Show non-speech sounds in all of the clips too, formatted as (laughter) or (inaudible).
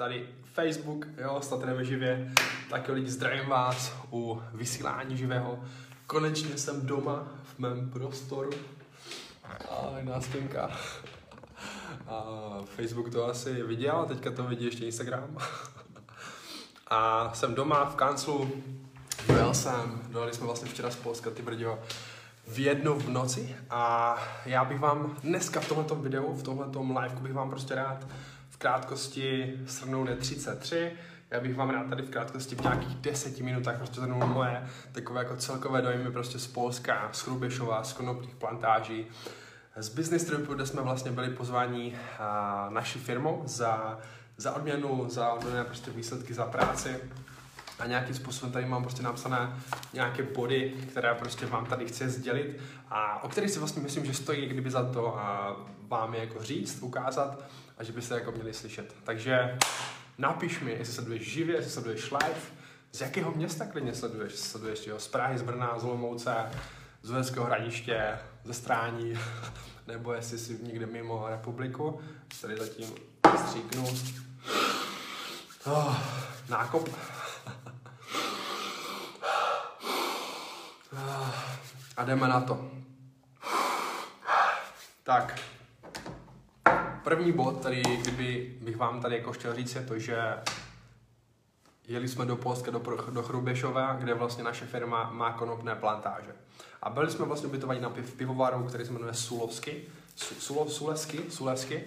tady Facebook, jo, statujeme živě, tak jo, lidi, zdravím vás u vysílání živého. Konečně jsem doma v mém prostoru. A nástěnka. A Facebook to asi viděl, teďka to vidí ještě Instagram. A jsem doma v kanclu, dojel jsem, dojeli jsme vlastně včera z Polska, ty brďo, v jednu v noci a já bych vám dneska v tomto videu, v tomto live bych vám prostě rád krátkosti shrnul 33. Já bych vám rád tady v krátkosti v nějakých deseti minutách prostě zhrnul moje takové jako celkové dojmy prostě z Polska, z Chrubešova, z konopných plantáží, z business tripu, kde jsme vlastně byli pozváni naší firmou za, za odměnu, za odměnu prostě výsledky za práci a nějakým způsobem tady mám prostě napsané nějaké body, které prostě vám tady chci sdělit a o kterých si vlastně myslím, že stojí kdyby za to a vám je jako říct, ukázat a že byste jako měli slyšet. Takže napiš mi, jestli sleduješ živě, jestli sleduješ live, z jakého města klidně sleduješ? Sleduješ jo, z Prahy, z Brna, z Olomouce, z Uherského hradiště, ze Strání, (laughs) nebo jestli jsi někde mimo republiku. Tady zatím stříknu. Oh, nákop. (laughs) A jdeme na to. Tak, první bod, který kdyby bych vám tady jako chtěl říct, je to, že jeli jsme do Polska, do, do Chrubešova, kde vlastně naše firma má konopné plantáže. A byli jsme vlastně ubytovaní na piv, pivovaru, který se jmenuje Sulovsky, Sulov, Sulevsky, Sulevsky.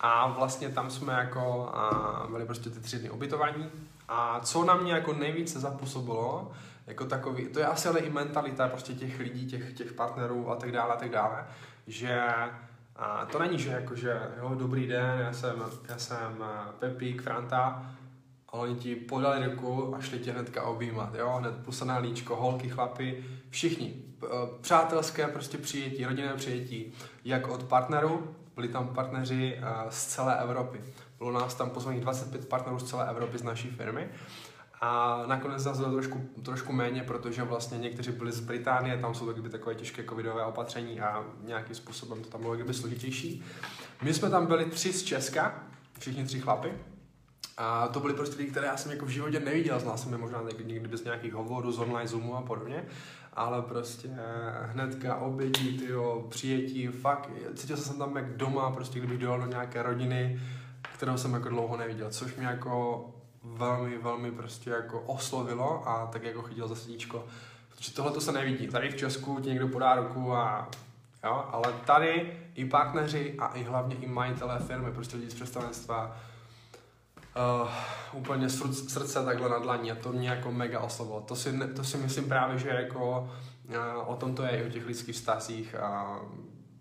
A vlastně tam jsme jako a byli prostě ty tři dny ubytovaní. A co na mě jako nejvíce zapůsobilo, jako takový, to je asi ale i mentalita prostě těch lidí, těch, těch partnerů a tak dále a tak dále, že a to není, že jako, že jo, dobrý den, já jsem, já jsem Pepík, Franta, a oni ti podali ruku a šli tě hnedka objímat, jo, hned pusaná líčko, holky, chlapy, všichni. Přátelské prostě přijetí, rodinné přijetí, jak od partnerů, byli tam partneři z celé Evropy. Bylo nás tam pozvaných 25 partnerů z celé Evropy z naší firmy a nakonec nás bylo trošku, trošku méně, protože vlastně někteří byli z Británie, tam jsou kdyby takové těžké covidové opatření a nějakým způsobem to tam bylo kdyby složitější. My jsme tam byli tři z Česka, všichni tři chlapy. A to byly prostě lidi, které já jsem jako v životě neviděl, znal jsem je možná někdy bez nějakých hovorů z online Zoomu a podobně, ale prostě hnedka obědí, tyjo, přijetí, fakt, cítil jsem tam jak doma, prostě kdybych dojel do nějaké rodiny, kterou jsem jako dlouho neviděl, což mě jako velmi, velmi prostě jako oslovilo a tak jako chytil za srdíčko. Protože tohle to se nevidí. Tady v Česku ti někdo podá ruku a jo, ale tady i partneři a i hlavně i majitelé firmy, prostě lidi z představenstva, uh, úplně srdce takhle na dlaní a to mě jako mega oslovilo. To si, to si myslím právě, že jako uh, o tom to je i o těch lidských vztazích a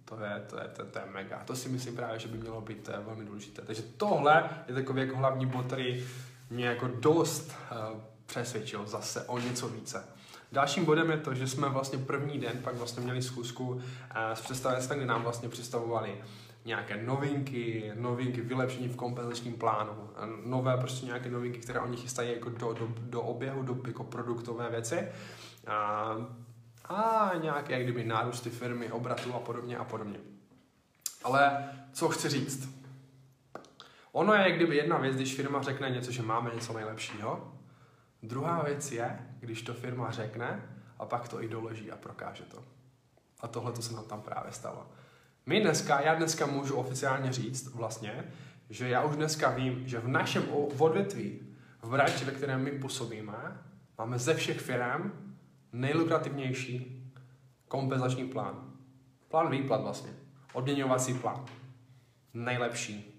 to je, to je, to, to je mega. To si myslím právě, že by mělo být je velmi důležité. Takže tohle je takový jako hlavní bod, který mě jako dost uh, přesvědčil zase o něco více. Dalším bodem je to, že jsme vlastně první den pak vlastně měli zkusku uh, s představenstvem, kde nám vlastně představovali nějaké novinky, novinky, vylepšení v kompenzačním plánu, nové prostě nějaké novinky, které oni chystají jako do, do, do oběhu, do jako produktové věci. A, a nějaké jak kdyby nárůsty firmy, obratu a podobně a podobně. Ale co chci říct? Ono je, kdyby jedna věc, když firma řekne něco, že máme něco nejlepšího. Druhá věc je, když to firma řekne a pak to i doloží a prokáže to. A tohle to se nám tam právě stalo. My dneska, já dneska můžu oficiálně říct vlastně, že já už dneska vím, že v našem odvětví, v branži, ve kterém my působíme, máme ze všech firm nejlukrativnější kompenzační plán. Plán výplat vlastně. Odměňovací plán. Nejlepší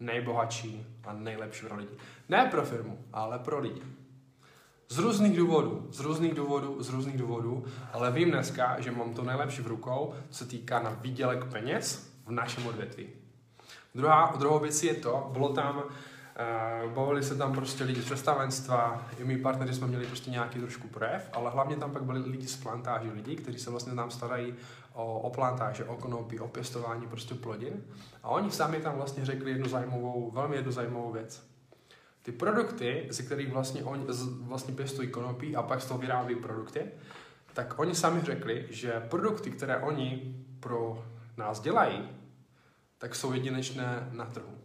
nejbohatší a nejlepší pro lidi. Ne pro firmu, ale pro lidi. Z různých důvodů, z různých důvodů, z různých důvodů, ale vím dneska, že mám to nejlepší v rukou, co se týká na výdělek peněz v našem odvětví. Druhá, druhou věc je to, bylo tam, uh, bavili se tam prostě lidi z představenstva, i my partneři jsme měli prostě nějaký trošku projev, ale hlavně tam pak byli lidi z plantáže, lidi, kteří se vlastně nám starají o, o plantáže, o konopí, o pěstování prostě plodin. A oni sami tam vlastně řekli jednu zajímavou, velmi jednu zajímavou věc. Ty produkty, ze kterých vlastně oni vlastně pěstují konopí a pak z toho vyrábí produkty, tak oni sami řekli, že produkty, které oni pro nás dělají, tak jsou jedinečné na trhu.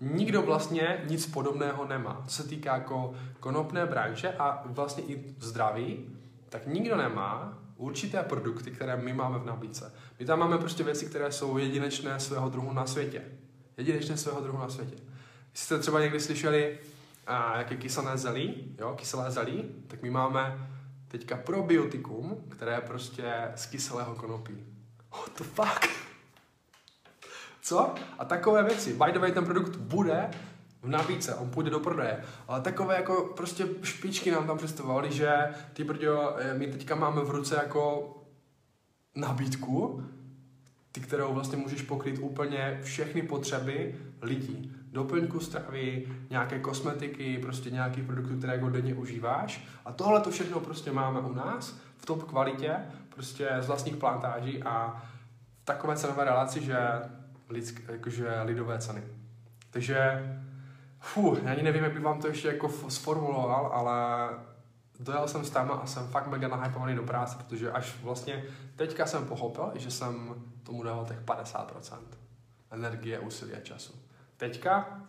nikdo vlastně nic podobného nemá. Co se týká jako konopné branže a vlastně i zdraví, tak nikdo nemá určité produkty, které my máme v nabídce. My tam máme prostě věci, které jsou jedinečné svého druhu na světě. Jedinečné svého druhu na světě. Jste třeba někdy slyšeli, a jak je kyselé zelí, jo, kyselé zelí, tak my máme teďka probiotikum, které je prostě z kyselého konopí. What the fuck? Co? A takové věci. By the way, ten produkt bude v nabídce, on půjde do prodeje. Ale takové jako prostě špičky nám tam představovali, že ty brďo, eh, my teďka máme v ruce jako nabídku, ty, kterou vlastně můžeš pokryt úplně všechny potřeby lidí. Doplňku stravy, nějaké kosmetiky, prostě nějaký produkt, které jako denně užíváš. A tohle to všechno prostě máme u nás v top kvalitě, prostě z vlastních plantáží a v takové cenové relaci, že, lidsk, jakože lidové ceny. Takže Fuh, já ani nevím, jak bych vám to ještě jako sformuloval, ale dojel jsem s tam a jsem fakt mega nahypovaný do práce, protože až vlastně teďka jsem pochopil, že jsem tomu dal těch 50% energie, úsilí a času. Teďka,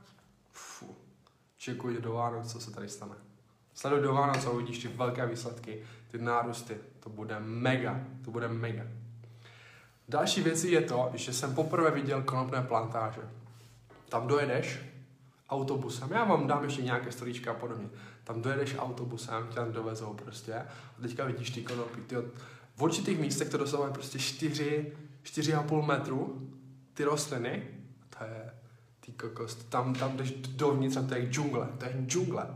fuh, čekuji do Vánoc, co se tady stane. Sleduj do Vánoc a uvidíš ty velké výsledky, ty nárůsty. To bude mega, to bude mega. Další věcí je to, že jsem poprvé viděl konopné plantáže. Tam dojedeš, autobusem. Já vám dám ještě nějaké storíčka a podobně. Tam dojedeš autobusem, tě tam dovezou prostě. A teďka vidíš ty konopí. Ty v určitých místech to dosahuje prostě 4, 4,5 metru ty rostliny. To je ty kokos. Tam, tam jdeš dovnitř a to je džungle. To je džungle.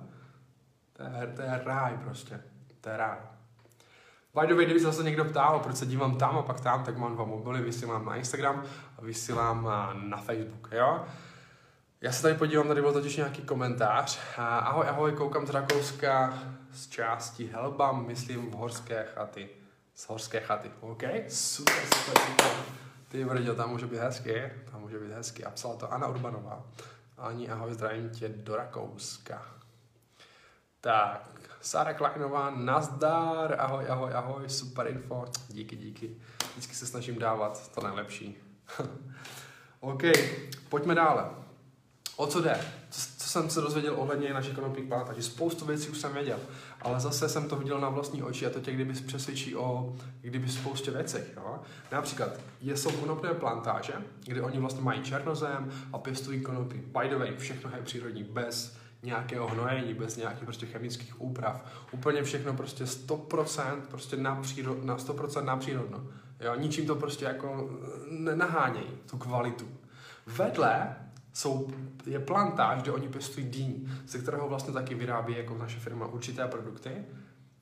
To je, to je ráj prostě. To je ráj. By the way, kdyby se zase někdo ptal, proč se dívám tam a pak tam, tak mám dva mobily, vysílám na Instagram a vysílám na Facebook, jo? Já se tady podívám, tady byl totiž nějaký komentář. Ahoj, ahoj, koukám z Rakouska, z části Helba, myslím v horské chaty. Z horské chaty, OK? Super, super, super. Ty brdě, tam může být hezky, tam může být hezky. A psala to Anna Urbanová. Ani ahoj, zdravím tě do Rakouska. Tak, Sára Kleinová, nazdar, ahoj, ahoj, ahoj, super info, díky, díky. Vždycky se snažím dávat to nejlepší. (laughs) OK, pojďme dále. O co jde? Co, co jsem se dozvěděl ohledně našich konopných plantáží? Spoustu věcí už jsem věděl, ale zase jsem to viděl na vlastní oči a to tě kdyby přesvědčí o kdyby spoustě věcech. Jo? Například je, jsou konopné plantáže, kde oni vlastně mají černozem a pěstují konopí. By the way, všechno je přírodní, bez nějakého hnojení, bez nějakých prostě chemických úprav. Úplně všechno prostě 100% prostě na, příro, na 100% na přírodno. Jo? Ničím to prostě jako nenahánějí, tu kvalitu. Vedle jsou, je plantáž, kde oni pěstují dýní, ze kterého vlastně taky vyrábí jako naše firma určité produkty.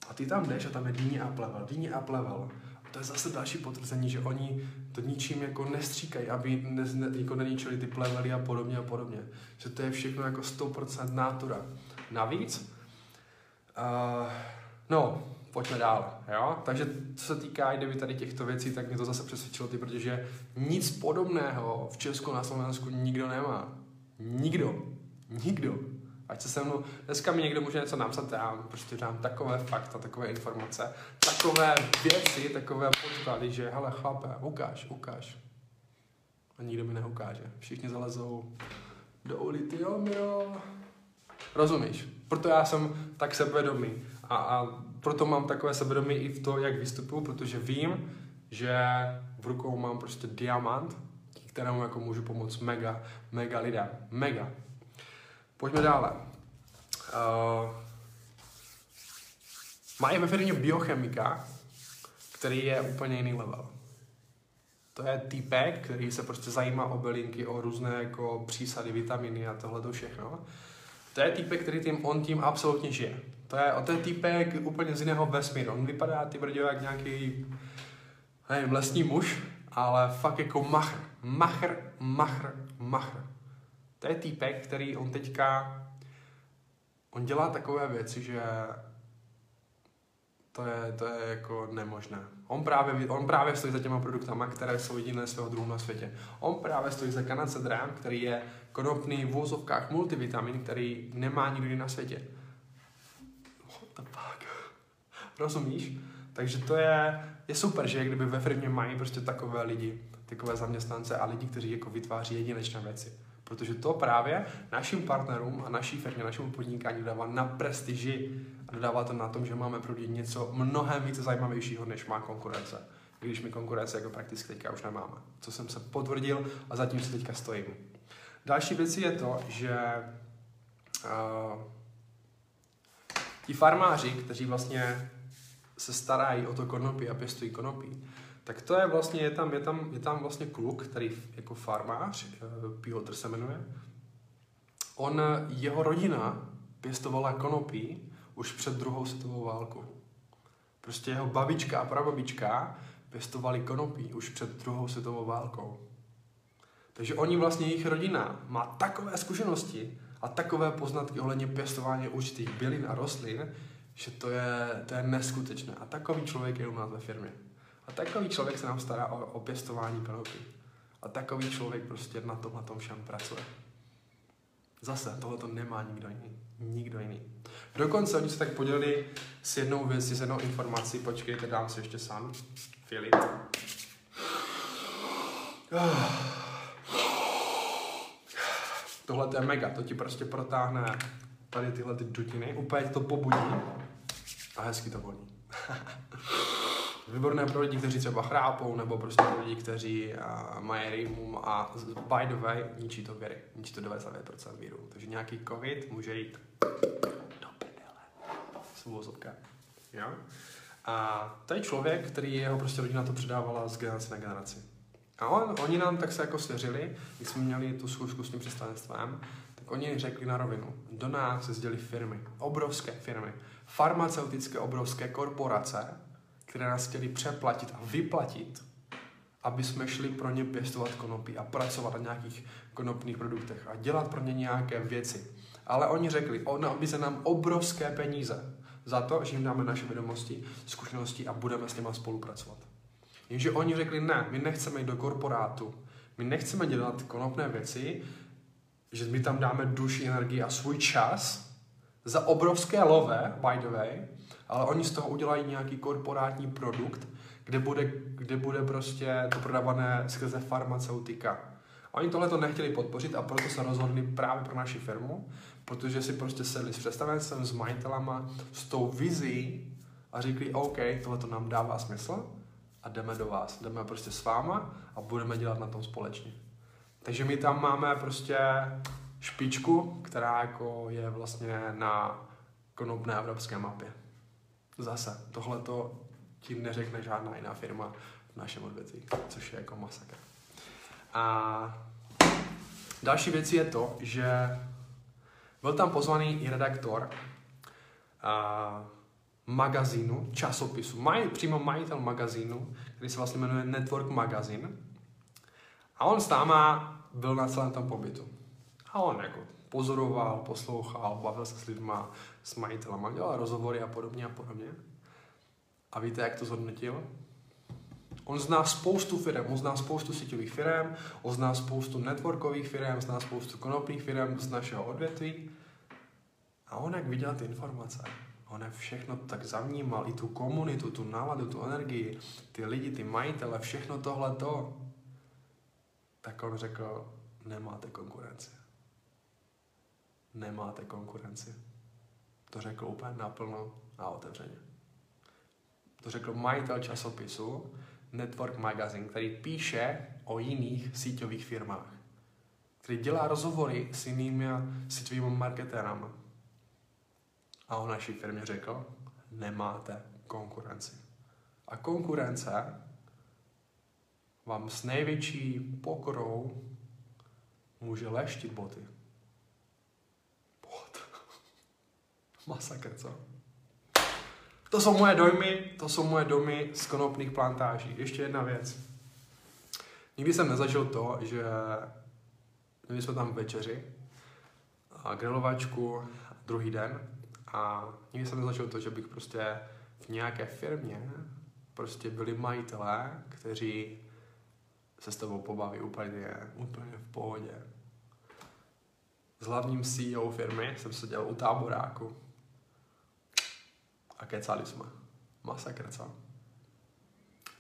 A ty tam jdeš a tam je dýní a plevel, dýní a plevel. A to je zase další potvrzení, že oni to ničím jako nestříkají, aby ne, ne, jako neníčili ty plevely a podobně a podobně. Že to je všechno jako 100% natura. Navíc, uh, no, pojďme dál. Jo? Takže co se týká kdyby tady těchto věcí, tak mě to zase přesvědčilo ty, protože nic podobného v Česku na Slovensku nikdo nemá. Nikdo. Nikdo. Ať se se mnou, dneska mi někdo může něco napsat, já prostě dám takové fakta, takové informace, takové věci, takové podklady, že hele chlape, ukáž, ukáž. A nikdo mi neukáže. Všichni zalezou do ulici, jo, jo. Rozumíš? Proto já jsem tak sebevědomý. A, a proto mám takové sebedomí i v to, jak vystupuju, protože vím, že v rukou mám prostě diamant, kterému jako můžu pomoct mega, mega lidem. Mega. Pojďme dále. Uh, mají ve firmě biochemika, který je úplně jiný level. To je týpek, který se prostě zajímá o bylinky, o různé jako přísady, vitaminy a tohle to všechno. To je týpek, který tím, on tím absolutně žije. To je, to je týpek úplně z jiného vesmíru. On vypadá ty brdě jak nějaký nevím, lesní muž, ale fakt jako machr. Machr, machr, machr. To je týpek, který on teďka, on dělá takové věci, že to je, to je jako nemožné. On právě, on právě stojí za těma produktama, které jsou jediné svého druhu na světě. On právě stojí za kanacedrám, který je konopný v vozovkách multivitamin, který nemá nikdy na světě. The fuck? Rozumíš? Takže to je, je super, že kdyby ve firmě mají prostě takové lidi, takové zaměstnance a lidi, kteří jako vytváří jedinečné věci. Protože to právě našim partnerům a naší firmě, našemu podnikání dává na prestiži a dodává to na tom, že máme pro lidi něco mnohem více zajímavějšího, než má konkurence. Když my konkurence jako prakticky teďka už nemáme. Co jsem se potvrdil a zatím si teďka stojím. Další věc je to, že uh, ti farmáři, kteří vlastně se starají o to konopí a pěstují konopí, tak to je vlastně, je tam, je tam, je tam vlastně kluk, který jako farmář, eh, Piotr se jmenuje, on, jeho rodina pěstovala konopí už před druhou světovou válkou. Prostě jeho babička a prababička pěstovali konopí už před druhou světovou válkou. Takže oni vlastně, jejich rodina má takové zkušenosti a takové poznatky ohledně pěstování určitých bylin a rostlin, že to je, to je neskutečné. A takový člověk je u nás ve firmě. A takový člověk se nám stará o, o pěstování konopí. A takový člověk prostě na tomhle tom všem pracuje. Zase, tohle to nemá nikdo jiný. Nikdo jiný. Dokonce oni se tak podělili s jednou věcí, s jednou informací. Počkejte, dám si ještě sám. Filip. Tohle to je mega, to ti prostě protáhne tady tyhle ty dutiny, úplně to pobudí a hezky to voní. (laughs) Výborné pro lidi, kteří třeba chrápou, nebo prostě pro lidi, kteří uh, mají rýmum a by the way, ničí to věry. Ničí to 99% víru. Takže nějaký covid může jít do prdele. Svůzovka. Jo? A to je člověk, který jeho prostě rodina to předávala z generace na generaci. A on, oni nám tak se jako svěřili, když jsme měli tu schůzku s tím představenstvem, tak oni řekli na rovinu, do nás se sdělili firmy, obrovské firmy, farmaceutické obrovské korporace, které nás chtěli přeplatit a vyplatit, aby jsme šli pro ně pěstovat konopí a pracovat na nějakých konopných produktech a dělat pro ně nějaké věci. Ale oni řekli, on se nám obrovské peníze za to, že jim dáme naše vědomosti, zkušenosti a budeme s nimi spolupracovat. Jenže oni řekli, ne, my nechceme jít do korporátu, my nechceme dělat konopné věci, že my tam dáme duši, energii a svůj čas za obrovské lové, by the way, ale oni z toho udělají nějaký korporátní produkt, kde bude, kde bude prostě to prodávané skrze farmaceutika. Oni tohle to nechtěli podpořit a proto se rozhodli právě pro naši firmu, protože si prostě sedli s představenstvem, s majitelama, s tou vizí a řekli, OK, tohle to nám dává smysl a jdeme do vás. Jdeme prostě s váma a budeme dělat na tom společně. Takže my tam máme prostě špičku, která jako je vlastně na konopné evropské mapě. Zase, tohle to ti neřekne žádná jiná firma v našem odvětví, což je jako masakr. A další věc je to, že byl tam pozvaný i redaktor a, magazínu, časopisu, maj, přímo majitel magazínu, který se vlastně jmenuje Network Magazine. A on s náma byl na celém tom pobytu. A on jako pozoroval, poslouchal, bavil se s lidma, s majitelama, dělal rozhovory a podobně a podobně. A víte, jak to zhodnotil? On zná spoustu firm, on zná spoustu síťových firm, on zná spoustu networkových firm, zná spoustu konopných firm z našeho odvětví. A on jak viděl ty informace, on všechno tak zavnímal, i tu komunitu, tu náladu, tu energii, ty lidi, ty majitele, všechno tohle to, tak on řekl, nemáte konkurenci. Nemáte konkurenci. To řekl úplně naplno a otevřeně. To řekl majitel časopisu Network Magazine, který píše o jiných síťových firmách, který dělá rozhovory s jinými síťovými marketérami. A o naší firmě řekl, nemáte konkurenci. A konkurence vám s největší pokorou může leštit boty. Bot. (laughs) Masakr, co? To jsou moje dojmy, to jsou moje domy z konopných plantáží. Ještě jedna věc. Nikdy jsem nezažil to, že měli jsme tam večeři a grilovačku druhý den a nikdy jsem nezažil to, že bych prostě v nějaké firmě prostě byli majitelé, kteří se s tebou pobaví úplně, úplně v pohodě. S hlavním CEO firmy jsem seděl u táboráku a kecali jsme. Masakr, co?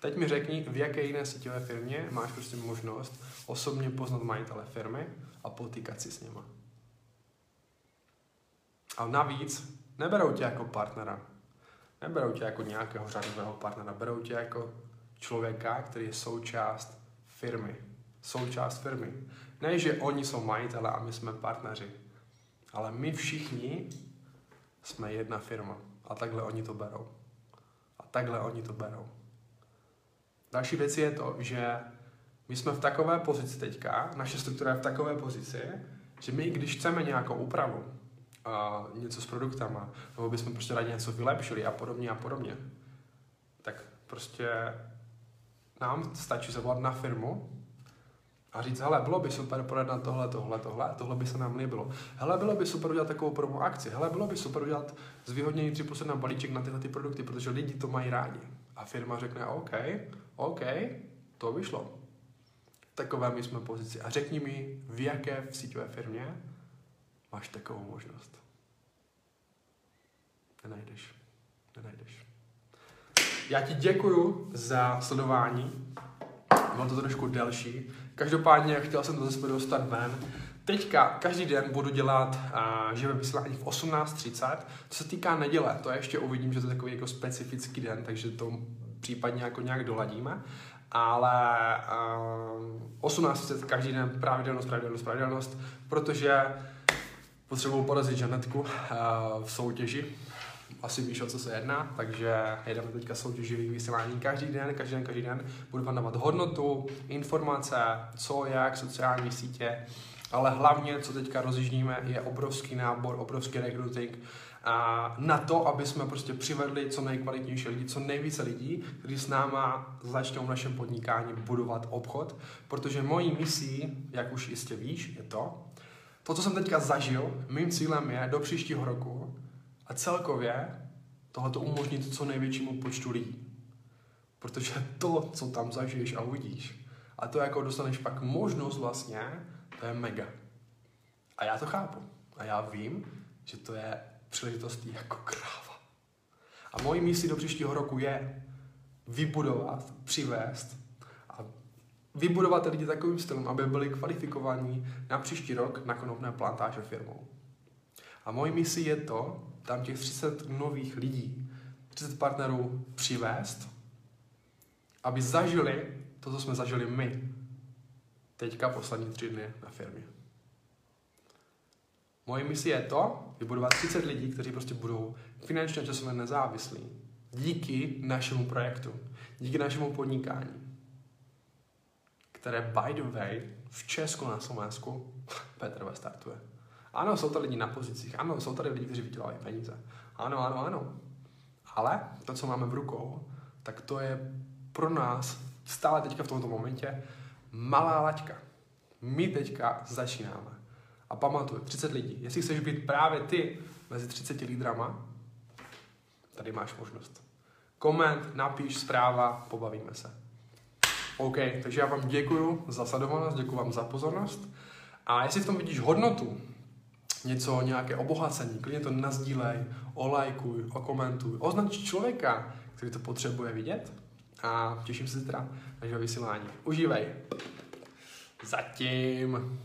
Teď mi řekni, v jaké jiné síťové firmě máš prostě možnost osobně poznat majitele firmy a potýkat si s něma. A navíc neberou tě jako partnera, neberou tě jako nějakého řadového partnera, berou tě jako člověka, který je součást firmy. Součást firmy. Ne, že oni jsou majitele a my jsme partneři, ale my všichni jsme jedna firma. A takhle oni to berou. A takhle oni to berou. Další věc je to, že my jsme v takové pozici teďka, naše struktura je v takové pozici, že my, když chceme nějakou úpravu, a něco s produktama, nebo bychom prostě rádi něco vylepšili a podobně a podobně, tak prostě nám stačí zavolat na firmu a říct, hele, bylo by super prodat tohle, tohle, tohle, tohle by se nám líbilo. Hele, bylo by super udělat takovou promo akci. Hele, bylo by super udělat zvýhodnění 3 plus 1 balíček na tyhle ty produkty, protože lidi to mají rádi. A firma řekne, OK, OK, to vyšlo. Takové my jsme pozici. A řekni mi, v jaké v síťové firmě máš takovou možnost. Nenajdeš. Nenajdeš. Já ti děkuju za sledování. Bylo to trošku delší. Každopádně chtěl jsem to zase dostat ven. Teďka každý den budu dělat uh, živé vysílání v 18.30. Co se týká neděle, to ještě uvidím, že to je takový jako specifický den, takže to případně jako nějak doladíme. Ale uh, 18.30 každý den pravidelnost, pravidelnost, pravidelnost, protože potřebuji porazit Žanetku uh, v soutěži asi víš, o co se jedná, takže jedeme teďka soutěživý vysílání každý den, každý den, každý den. Budu vám dávat hodnotu, informace, co, jak, sociální sítě, ale hlavně, co teďka rozjíždíme, je obrovský nábor, obrovský recruiting a na to, aby jsme prostě přivedli co nejkvalitnější lidi, co nejvíce lidí, kteří s náma začnou v našem podnikání budovat obchod, protože mojí misí, jak už jistě víš, je to, to, co jsem teďka zažil, mým cílem je do příštího roku a celkově tohle umožnit co největšímu počtu lidí. Protože to, co tam zažiješ a uvidíš, a to, jako dostaneš pak možnost vlastně, to je mega. A já to chápu. A já vím, že to je příležitost jako kráva. A mojí misí do příštího roku je vybudovat, přivést vybudovat lidi takovým stylem, aby byli kvalifikovaní na příští rok na konopné plantáže firmou. A mojí misi je to, tam těch 30 nových lidí, 30 partnerů přivést, aby zažili to, co jsme zažili my teďka poslední tři dny na firmě. Moje misi je to, vybudovat 30 lidí, kteří prostě budou finančně časově nezávislí. Díky našemu projektu, díky našemu podnikání, které by the way v Česku na Slovensku (laughs) Petr startuje. Ano, jsou to lidi na pozicích, ano, jsou tady lidi, kteří vydělávají peníze. Ano, ano, ano. Ale to, co máme v rukou, tak to je pro nás stále teďka v tomto momentě malá laťka. My teďka začínáme. A pamatuj, 30 lidí. Jestli chceš být právě ty mezi 30 lídrama, tady máš možnost. Koment, napíš, zpráva, pobavíme se. OK, takže já vám děkuji za sledovanost, děkuji vám za pozornost. A jestli v tom vidíš hodnotu, něco, nějaké obohacení, klidně to nazdílej, olajkuj, okomentuj, označ člověka, který to potřebuje vidět a těším se zítra na vysílání. Užívej! Zatím!